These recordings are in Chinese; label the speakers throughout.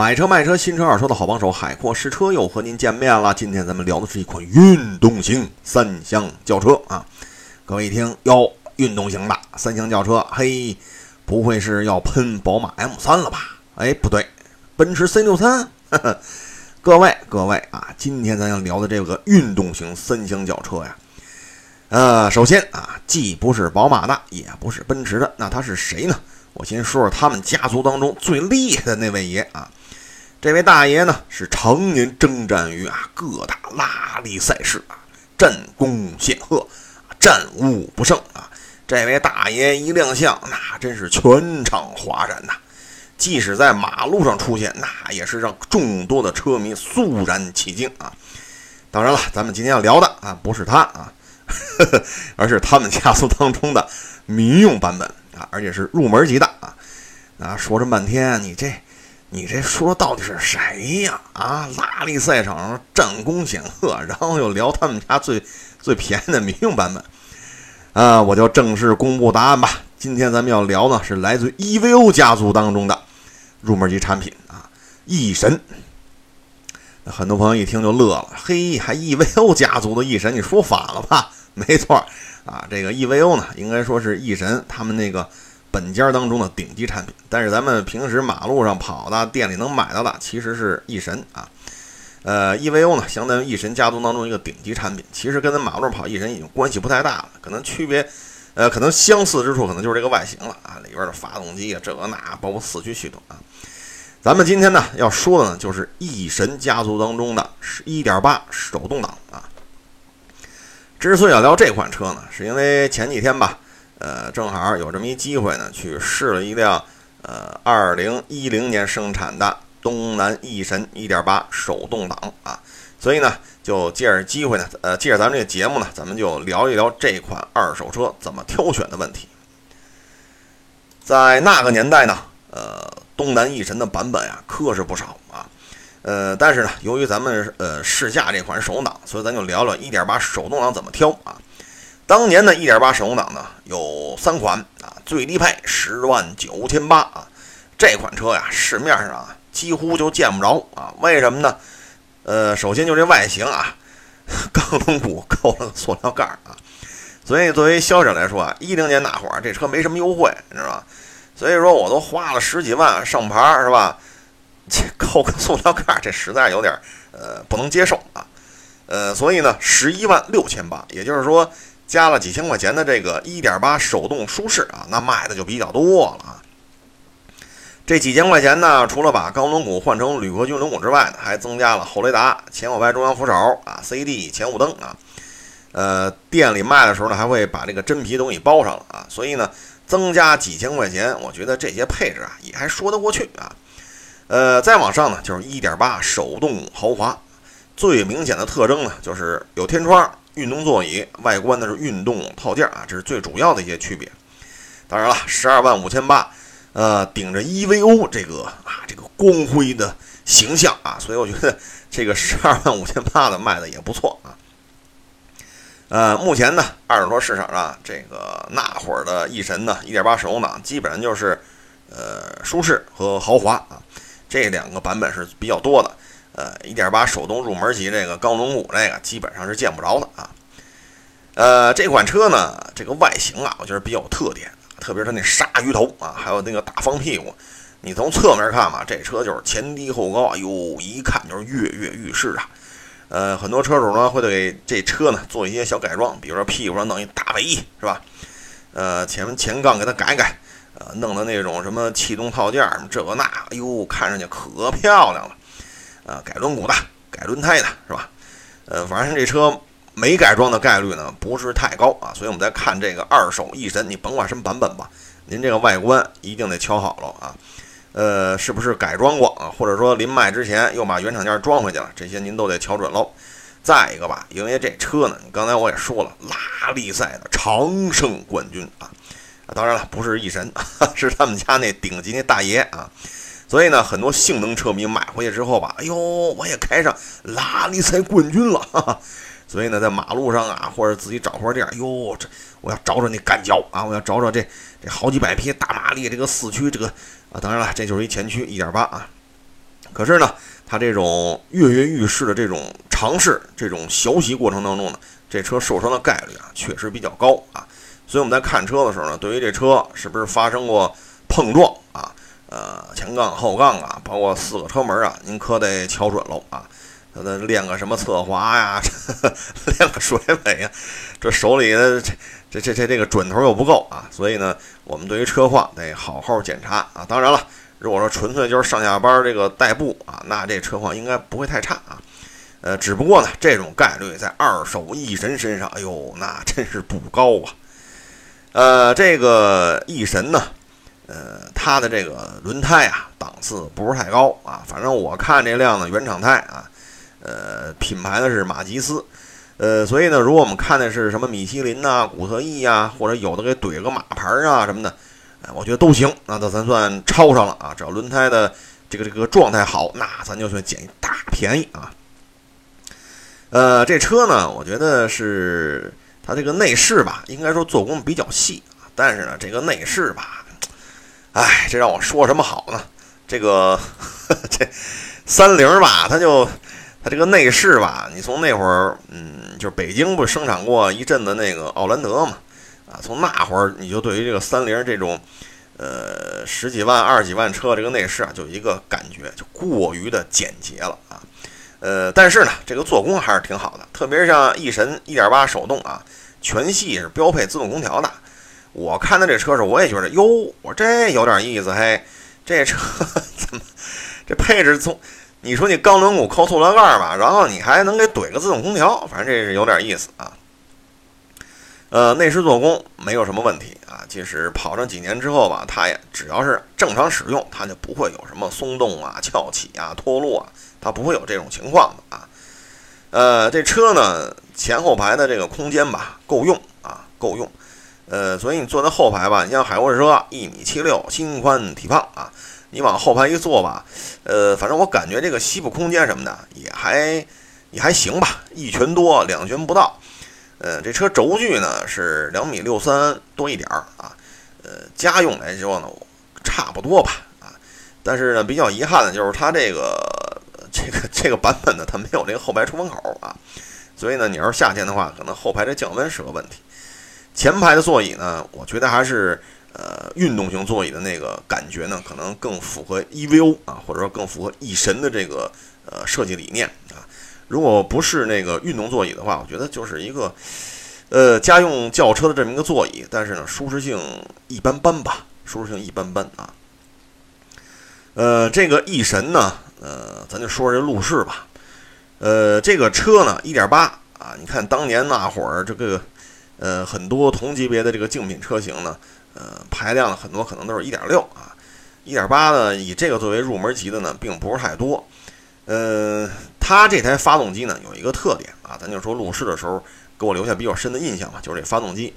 Speaker 1: 买车卖车，新车二手车的好帮手，海阔试车又和您见面了。今天咱们聊的是一款运动型三厢轿车啊。各位一听哟，运动型的三厢轿车，嘿，不会是要喷宝马 M3 了吧？哎，不对，奔驰 C63。各位各位啊，今天咱要聊的这个运动型三厢轿车呀，呃，首先啊，既不是宝马的，也不是奔驰的，那它是谁呢？我先说说他们家族当中最厉害的那位爷啊。这位大爷呢，是常年征战于啊各大拉力赛事啊，战功显赫，战无不胜啊。这位大爷一亮相，那真是全场哗然呐。即使在马路上出现，那也是让众多的车迷肃然起敬啊。当然了，咱们今天要聊的啊，不是他啊，呵 呵而是他们家族当中的民用版本啊，而且是入门级的啊。啊，说这半天，你这。你这说到底是谁呀？啊，拉力赛场上战功显赫，然后又聊他们家最最便宜的民用版本，啊，我就正式公布答案吧。今天咱们要聊呢，是来自 EVO 家族当中的入门级产品啊，翼神。那很多朋友一听就乐了，嘿，还 EVO 家族的翼神，你说反了吧？没错，啊，这个 EVO 呢，应该说是翼神他们那个。本家当中的顶级产品，但是咱们平时马路上跑的、店里能买到的，其实是翼神啊。呃，EVO 呢，相当于翼神家族当中一个顶级产品，其实跟咱马路上跑翼神已经关系不太大了，可能区别，呃，可能相似之处可能就是这个外形了啊，里边的发动机啊，这个那，包括四驱系统啊。咱们今天呢要说的呢，就是翼神家族当中的1.8手动挡啊。之所以要聊这款车呢，是因为前几天吧。呃，正好有这么一机会呢，去试了一辆呃，二零一零年生产的东南翼神一点八手动挡啊，所以呢，就借着机会呢，呃，借着咱们这个节目呢，咱们就聊一聊这款二手车怎么挑选的问题。在那个年代呢，呃，东南翼神的版本啊，可是不少啊，呃，但是呢，由于咱们呃试驾这款手动挡，所以咱就聊聊一点八手动挡怎么挑啊。当年的1.8手动挡呢有三款啊，最低配十万九千八啊，这款车呀市面上啊几乎就见不着啊，为什么呢？呃，首先就这外形啊，钢龙骨扣了个塑料盖儿啊，所以作为消费者来说啊，一零年那会儿这车没什么优惠，你知道吧？所以说我都花了十几万上牌是吧？这扣个塑料盖儿，这实在有点呃不能接受啊，呃，所以呢十一万六千八，也就是说。加了几千块钱的这个1.8手动舒适啊，那卖的就比较多了啊。这几千块钱呢，除了把钢轮毂换成铝合金轮毂之外呢，还增加了后雷达、前后排中央扶手啊、CD 前雾灯啊。呃，店里卖的时候呢，还会把这个真皮都给你包上了啊。所以呢，增加几千块钱，我觉得这些配置啊也还说得过去啊。呃，再往上呢，就是1.8手动豪华，最明显的特征呢，就是有天窗。运动座椅外观呢是运动套件啊，这是最主要的一些区别。当然了，十二万五千八，呃，顶着 EVO 这个啊这个光辉的形象啊，所以我觉得这个十二万五千八的卖的也不错啊。呃，目前呢，二手车市场上这个那会儿的翼神呢，一点八手动挡基本上就是呃舒适和豪华啊这两个版本是比较多的。呃，一点八手动入门级这个钢龙毂，这个基本上是见不着的啊。呃，这款车呢，这个外形啊，我觉得比较有特点，特别是那鲨鱼头啊，还有那个大方屁股。你从侧面看吧，这车就是前低后高，哎呦，一看就是跃跃欲试啊。呃，很多车主呢会对这车呢做一些小改装，比如说屁股上弄一大尾翼，是吧？呃，前前杠给它改改，呃，弄的那种什么气动套件，这个那，哎呦，看上去可漂亮了。啊，改轮毂的，改轮胎的，是吧？呃，反正这车没改装的概率呢不是太高啊，所以我们再看这个二手翼神，你甭管什么版本吧，您这个外观一定得瞧好了啊。呃，是不是改装过啊？或者说临卖之前又把原厂件装回去了，这些您都得瞧准喽。再一个吧，因为这车呢，刚才我也说了，拉力赛的常胜冠军啊，当然了，不是翼神，是他们家那顶级那大爷啊。所以呢，很多性能车迷买回去之后吧，哎呦，我也开上拉力赛冠军了。哈哈。所以呢，在马路上啊，或者自己找块地儿，哟，这我要找找那干脚啊，我要找找这这好几百匹大马力这个四驱这个啊，当然了，这就是一前驱一点八啊。可是呢，它这种跃跃欲试的这种尝试，这种学习过程当中呢，这车受伤的概率啊，确实比较高啊。所以我们在看车的时候呢，对于这车是不是发生过碰撞，呃，前杠后杠啊，包括四个车门啊，您可得瞧准喽啊。他的练个什么侧滑呀，练个甩尾呀，这手里的这这这这这个准头又不够啊，所以呢，我们对于车况得好好检查啊。当然了，如果说纯粹就是上下班这个代步啊，那这车况应该不会太差啊。呃，只不过呢，这种概率在二手翼神身上，哎呦，那真是不高啊。呃，这个翼神呢，呃，它的这个轮胎啊，档次不是太高啊。反正我看这辆呢，原厂胎啊。呃，品牌呢是马吉斯，呃，所以呢，如果我们看的是什么米其林呐、古特异呀，或者有的给怼个马牌啊什么的，哎，我觉得都行，那这咱算超上了啊。只要轮胎的这个这个状态好，那咱就算捡一大便宜啊。呃，这车呢，我觉得是它这个内饰吧，应该说做工比较细啊，但是呢，这个内饰吧，哎，这让我说什么好呢？这个 这三菱吧，它就。它这个内饰吧，你从那会儿，嗯，就是北京不生产过一阵子那个奥兰德嘛，啊，从那会儿你就对于这个三菱这种，呃，十几万、二十几万车这个内饰啊，就一个感觉，就过于的简洁了啊，呃，但是呢，这个做工还是挺好的，特别是像翼神1.8手动啊，全系是标配自动空调的。我看到这车时，我也觉得，哟，我这有点意思，嘿，这车怎么这配置从。你说你钢轮毂扣塑料盖吧，然后你还能给怼个自动空调，反正这是有点意思啊。呃，内饰做工没有什么问题啊，即使跑上几年之后吧，它也只要是正常使用，它就不会有什么松动啊、翘起啊、脱落啊，它不会有这种情况的啊。呃，这车呢，前后排的这个空间吧，够用啊，够用。呃，所以你坐在后排吧，你像海沃车一米七六，心宽体胖啊。你往后排一坐吧，呃，反正我感觉这个膝部空间什么的也还也还行吧，一拳多两拳不到。呃，这车轴距呢是两米六三多一点儿啊，呃，家用来说呢差不多吧啊。但是呢，比较遗憾的就是它这个这个这个版本呢，它没有这个后排出风口啊，所以呢，你要是夏天的话，可能后排这降温是个问题。前排的座椅呢，我觉得还是。呃，运动型座椅的那个感觉呢，可能更符合 EVO 啊，或者说更符合翼神的这个呃设计理念啊。如果不是那个运动座椅的话，我觉得就是一个呃家用轿车的这么一个座椅，但是呢，舒适性一般般吧，舒适性一般般啊。呃，这个翼神呢，呃，咱就说这路试吧。呃，这个车呢，1.8啊，你看当年那会儿这个呃很多同级别的这个竞品车型呢。呃，排量很多可能都是一点六啊，一点八呢以这个作为入门级的呢并不是太多。呃，它这台发动机呢有一个特点啊，咱就说路试的时候给我留下比较深的印象吧，就是这发动机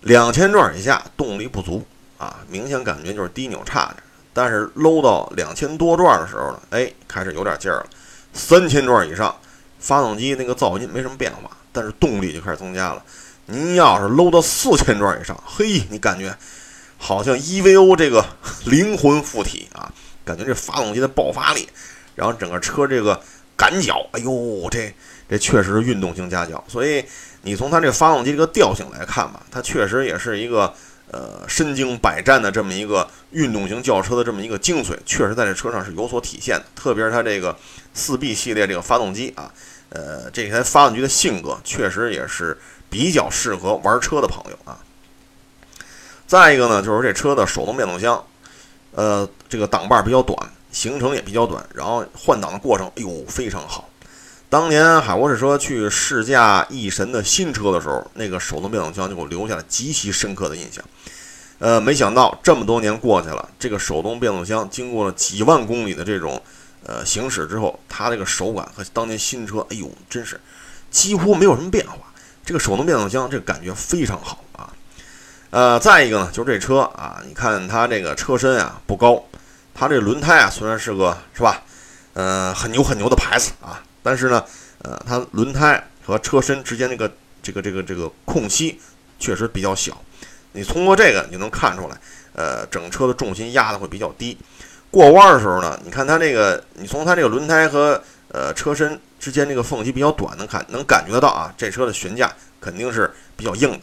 Speaker 1: 两千转以下动力不足啊，明显感觉就是低扭差点。但是搂到两千多转的时候呢，哎，开始有点劲儿了。三千转以上，发动机那个噪音没什么变化，但是动力就开始增加了。您要是搂到四千转以上，嘿，你感觉好像 EVO 这个灵魂附体啊，感觉这发动机的爆发力，然后整个车这个感脚，哎呦，这这确实是运动型家轿。所以你从它这个发动机这个调性来看吧，它确实也是一个呃身经百战的这么一个运动型轿车的这么一个精髓，确实在这车上是有所体现的。特别是它这个四 B 系列这个发动机啊，呃，这台发动机的性格确实也是。比较适合玩车的朋友啊。再一个呢，就是这车的手动变速箱，呃，这个档把比较短，行程也比较短，然后换挡的过程，哎呦，非常好。当年海沃士车去试驾翼神的新车的时候，那个手动变速箱就给我留下了极其深刻的印象。呃，没想到这么多年过去了，这个手动变速箱经过了几万公里的这种呃行驶之后，它这个手感和当年新车，哎呦，真是几乎没有什么变化。这个手动变速箱，这个感觉非常好啊。呃，再一个呢，就是这车啊，你看它这个车身啊不高，它这轮胎啊虽然是个是吧，呃，很牛很牛的牌子啊，但是呢，呃，它轮胎和车身之间这个这个这个这个空隙确实比较小。你通过这个你能看出来，呃，整车的重心压的会比较低。过弯的时候呢，你看它这个，你从它这个轮胎和呃车身之间这个缝隙比较短，能看能感觉得到啊，这车的悬架肯定是比较硬的，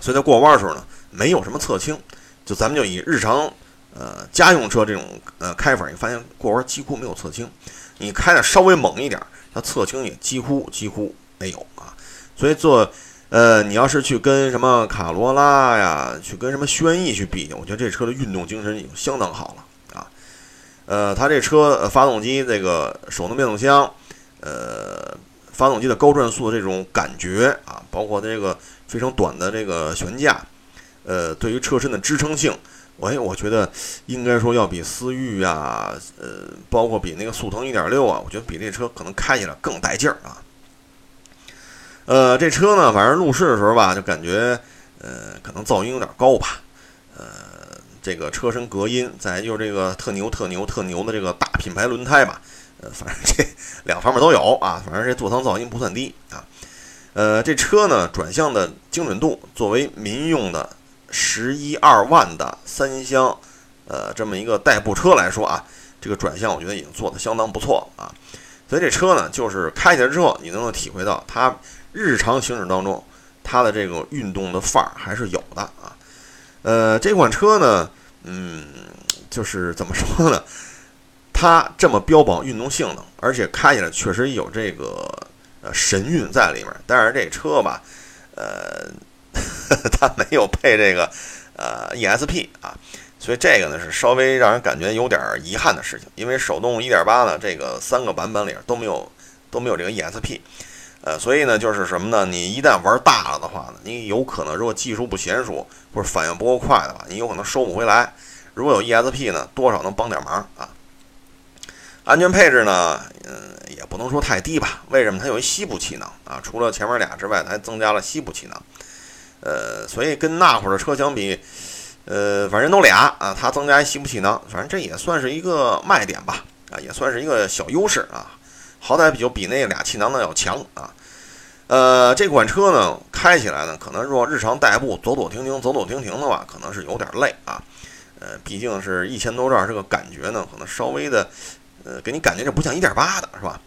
Speaker 1: 所以在过弯的时候呢，没有什么侧倾。就咱们就以日常呃家用车这种呃开法，你发现过弯几乎没有侧倾。你开的稍微猛一点，它侧倾也几乎几乎没有啊。所以做呃，你要是去跟什么卡罗拉呀，去跟什么轩逸去比，我觉得这车的运动精神已经相当好了啊。呃，它这车发动机这个手动变速箱，呃，发动机的高转速的这种感觉啊，包括它这个非常短的这个悬架。呃，对于车身的支撑性，我我觉得应该说要比思域啊，呃，包括比那个速腾1.6啊，我觉得比这车可能开起来更带劲儿啊。呃，这车呢，反正入市的时候吧，就感觉呃，可能噪音有点高吧。呃，这个车身隔音，再就是这个特牛、特牛、特牛的这个大品牌轮胎吧。呃，反正这两方面都有啊。反正这座舱噪音不算低啊。呃，这车呢，转向的精准度，作为民用的。十一二万的三厢，呃，这么一个代步车来说啊，这个转向我觉得已经做得相当不错啊。所以这车呢，就是开起来之后，你能够体会到它日常行驶当中它的这个运动的范儿还是有的啊。呃，这款车呢，嗯，就是怎么说呢？它这么标榜运动性能，而且开起来确实有这个呃神韵在里面。但是这车吧，呃。它没有配这个呃 ESP 啊，所以这个呢是稍微让人感觉有点遗憾的事情。因为手动1.8呢，这个三个版本里都没有都没有这个 ESP，呃，所以呢就是什么呢？你一旦玩大了的话呢，你有可能如果技术不娴熟或者反应不够快的话，你有可能收不回来。如果有 ESP 呢，多少能帮点忙啊。安全配置呢，嗯，也不能说太低吧？为什么？它有一西部气囊啊，除了前面俩之外，它还增加了西部气囊。呃，所以跟那会儿的车相比，呃，反正都俩啊，它增加一吸附气囊，反正这也算是一个卖点吧，啊，也算是一个小优势啊，好歹就比那俩气囊的要强啊。呃，这款车呢，开起来呢，可能说日常代步走走停停，走走停停的话，可能是有点累啊。呃，毕竟是一千多转，这个感觉呢，可能稍微的，呃，给你感觉这不像一点八的是吧？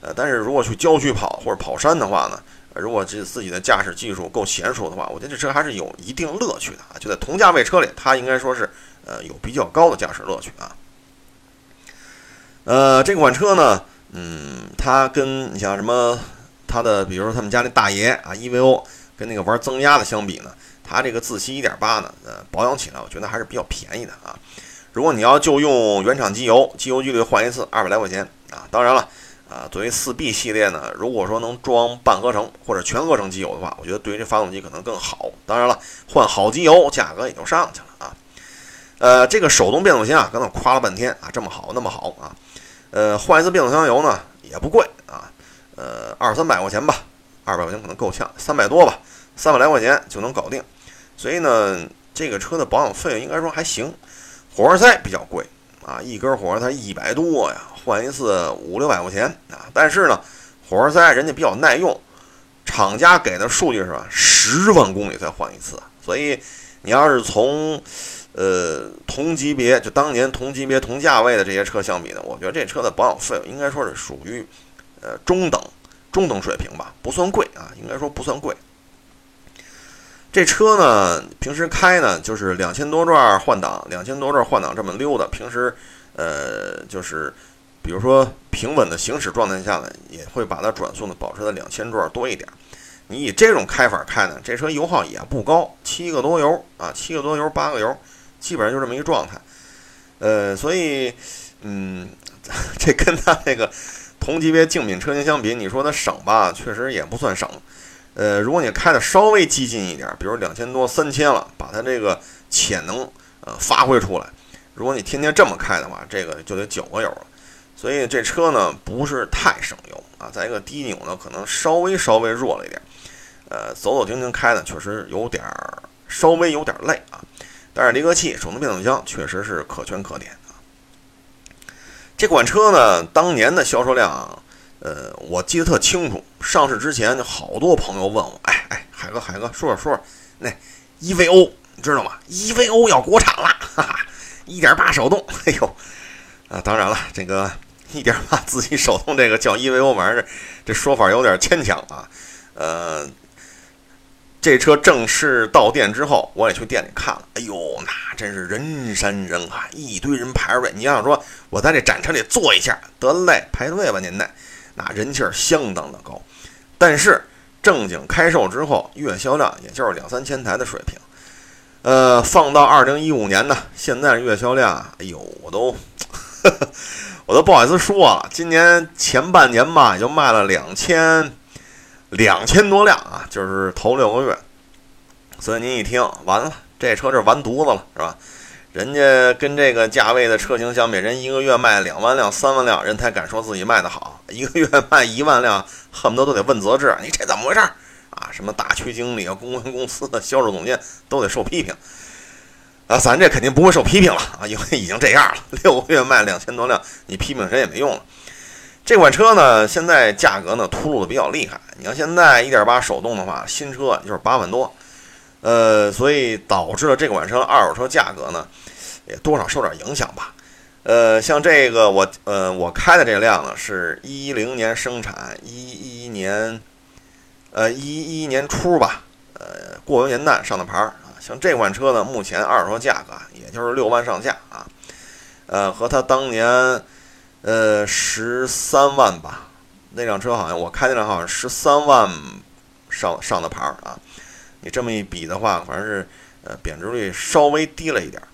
Speaker 1: 呃，但是如果去郊区跑或者跑山的话呢？如果这自己的驾驶技术够娴熟的话，我觉得这车还是有一定乐趣的啊！就在同价位车里，它应该说是呃有比较高的驾驶乐趣啊。呃，这款车呢，嗯，它跟你像什么它的，比如说他们家那大爷啊，EVO 跟那个玩增压的相比呢，它这个自吸1.8呢，呃，保养起来我觉得还是比较便宜的啊。如果你要就用原厂机油，机油机滤换一次二百来块钱啊，当然了。啊，作为四 B 系列呢，如果说能装半合成或者全合成机油的话，我觉得对于这发动机可能更好。当然了，换好机油价格也就上去了啊。呃，这个手动变速箱啊，刚才夸了半天啊，这么好那么好啊。呃，换一次变速箱油呢也不贵啊，呃，二三百块钱吧，二百块钱可能够呛，三百多吧，三百来块钱就能搞定。所以呢，这个车的保养费用应该说还行。火花塞比较贵啊，一根火花塞一百多呀。换一次五六百块钱啊，但是呢，火花塞人家比较耐用，厂家给的数据是吧？十万公里才换一次，所以你要是从呃同级别就当年同级别同价位的这些车相比呢，我觉得这车的保养费用应该说是属于呃中等中等水平吧，不算贵啊，应该说不算贵。这车呢，平时开呢就是两千多转换挡，两千多转换挡这么溜达，平时呃就是。比如说平稳的行驶状态下呢，也会把它转速呢保持在两千转多一点。你以这种开法开呢，这车油耗也不高，七个多油啊，七个多油，八个油，基本上就这么一个状态。呃，所以，嗯，这跟它那个同级别竞品车型相比，你说它省吧，确实也不算省。呃，如果你开的稍微激进一点，比如两千多、三千了，把它这个潜能呃发挥出来，如果你天天这么开的话，这个就得九个油了。所以这车呢不是太省油啊，在一个低扭呢可能稍微稍微弱了一点，呃，走走停停开呢确实有点儿稍微有点累啊，但是离合器、手动变速箱确实是可圈可点啊。这款车呢当年的销售量，呃，我记得特清楚，上市之前就好多朋友问我，哎哎，海哥海哥说说说，那 EVO 你知道吗？EVO 要国产了，哈哈一点八手动，哎呦，啊，当然了，这个一点八自己手动这个叫 EVO 玩意儿，这说法有点牵强啊。呃，这车正式到店之后，我也去店里看了，哎呦，那真是人山人海，一堆人排着队。你要说我在这展车里坐一下，得嘞，排队吧您得，那人气儿相当的高。但是正经开售之后，月销量也就是两三千台的水平。呃，放到二零一五年呢，现在月销量，哎呦，我都，我都不好意思说了。今年前半年吧，也就卖了两千两千多辆啊，就是头六个月。所以您一听，完了，这车是完犊子了，是吧？人家跟这个价位的车型相比，人一个月卖两万辆、三万辆，人才敢说自己卖的好。一个月卖一万辆，恨不得都得问责制，你这怎么回事？啊，什么大区经理啊，公关公司的销售总监都得受批评啊！咱这肯定不会受批评了啊，因为已经这样了，六个月卖两千多辆，你批评谁也没用了。这款车呢，现在价格呢突入的比较厉害。你看现在1.8手动的话，新车就是八万多，呃，所以导致了这款车二手车价格呢也多少受点影响吧。呃，像这个我呃我开的这辆呢，是一零年生产，一一年。呃，一一年初吧，呃，过完元旦上的牌儿啊。像这款车呢，目前二手价格也就是六万上下啊。呃，和它当年呃十三万吧，那辆车好像我开那辆好像十三万上上的牌儿啊。你这么一比的话，反正是呃贬值率稍微低了一点儿。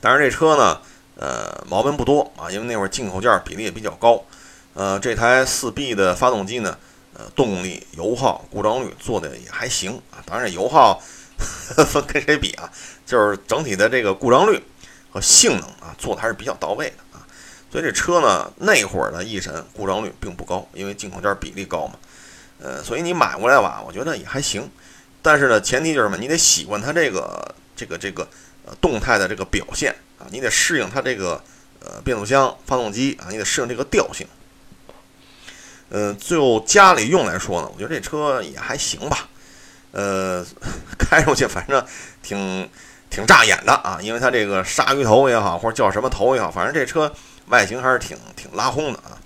Speaker 1: 但是这车呢，呃，毛病不多啊，因为那会儿进口件比例也比较高。呃，这台四 B 的发动机呢。呃，动力、油耗、故障率做的也还行啊。当然，油耗 分跟谁比啊？就是整体的这个故障率和性能啊，做的还是比较到位的啊。所以这车呢，那会儿的翼神故障率并不高，因为进口件比例高嘛。呃，所以你买过来吧，我觉得也还行。但是呢，前提就是什么？你得喜欢它这个这个这个呃动态的这个表现啊，你得适应它这个呃变速箱、发动机啊，你得适应这个调性。嗯，就家里用来说呢，我觉得这车也还行吧。呃，开出去反正挺挺扎眼的啊，因为它这个鲨鱼头也好，或者叫什么头也好，反正这车外形还是挺挺拉轰的啊。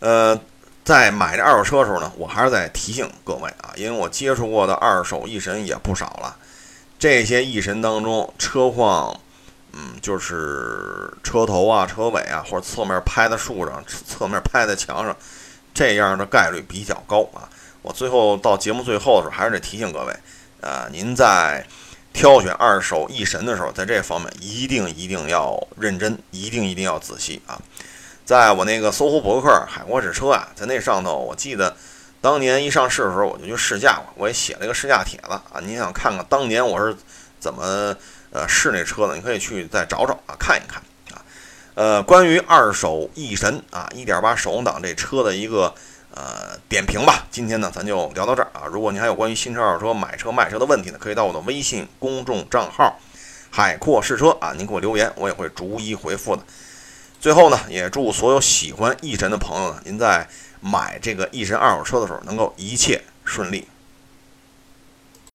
Speaker 1: 呃，在买这二手车的时候呢，我还是在提醒各位啊，因为我接触过的二手翼神也不少了，这些翼神当中车况。嗯，就是车头啊、车尾啊，或者侧面拍在树上、侧面拍在墙上，这样的概率比较高啊。我最后到节目最后的时候，还是得提醒各位，啊，您在挑选二手翼神的时候，在这方面一定一定要认真，一定一定要仔细啊。在我那个搜狐博客海阔试车啊，在那上头，我记得当年一上市的时候，我就去试驾过，我也写了一个试驾帖子啊。您想看看当年我是怎么？呃，是那车呢，你可以去再找找啊，看一看啊。呃，关于二手翼神啊，一点八手动挡这车的一个呃点评吧。今天呢，咱就聊到这儿啊。如果您还有关于新车、二手车、买车、卖车的问题呢，可以到我的微信公众账号“海阔试车”啊，您给我留言，我也会逐一回复的。最后呢，也祝所有喜欢翼神的朋友呢，您在买这个翼神二手车的时候能够一切顺利。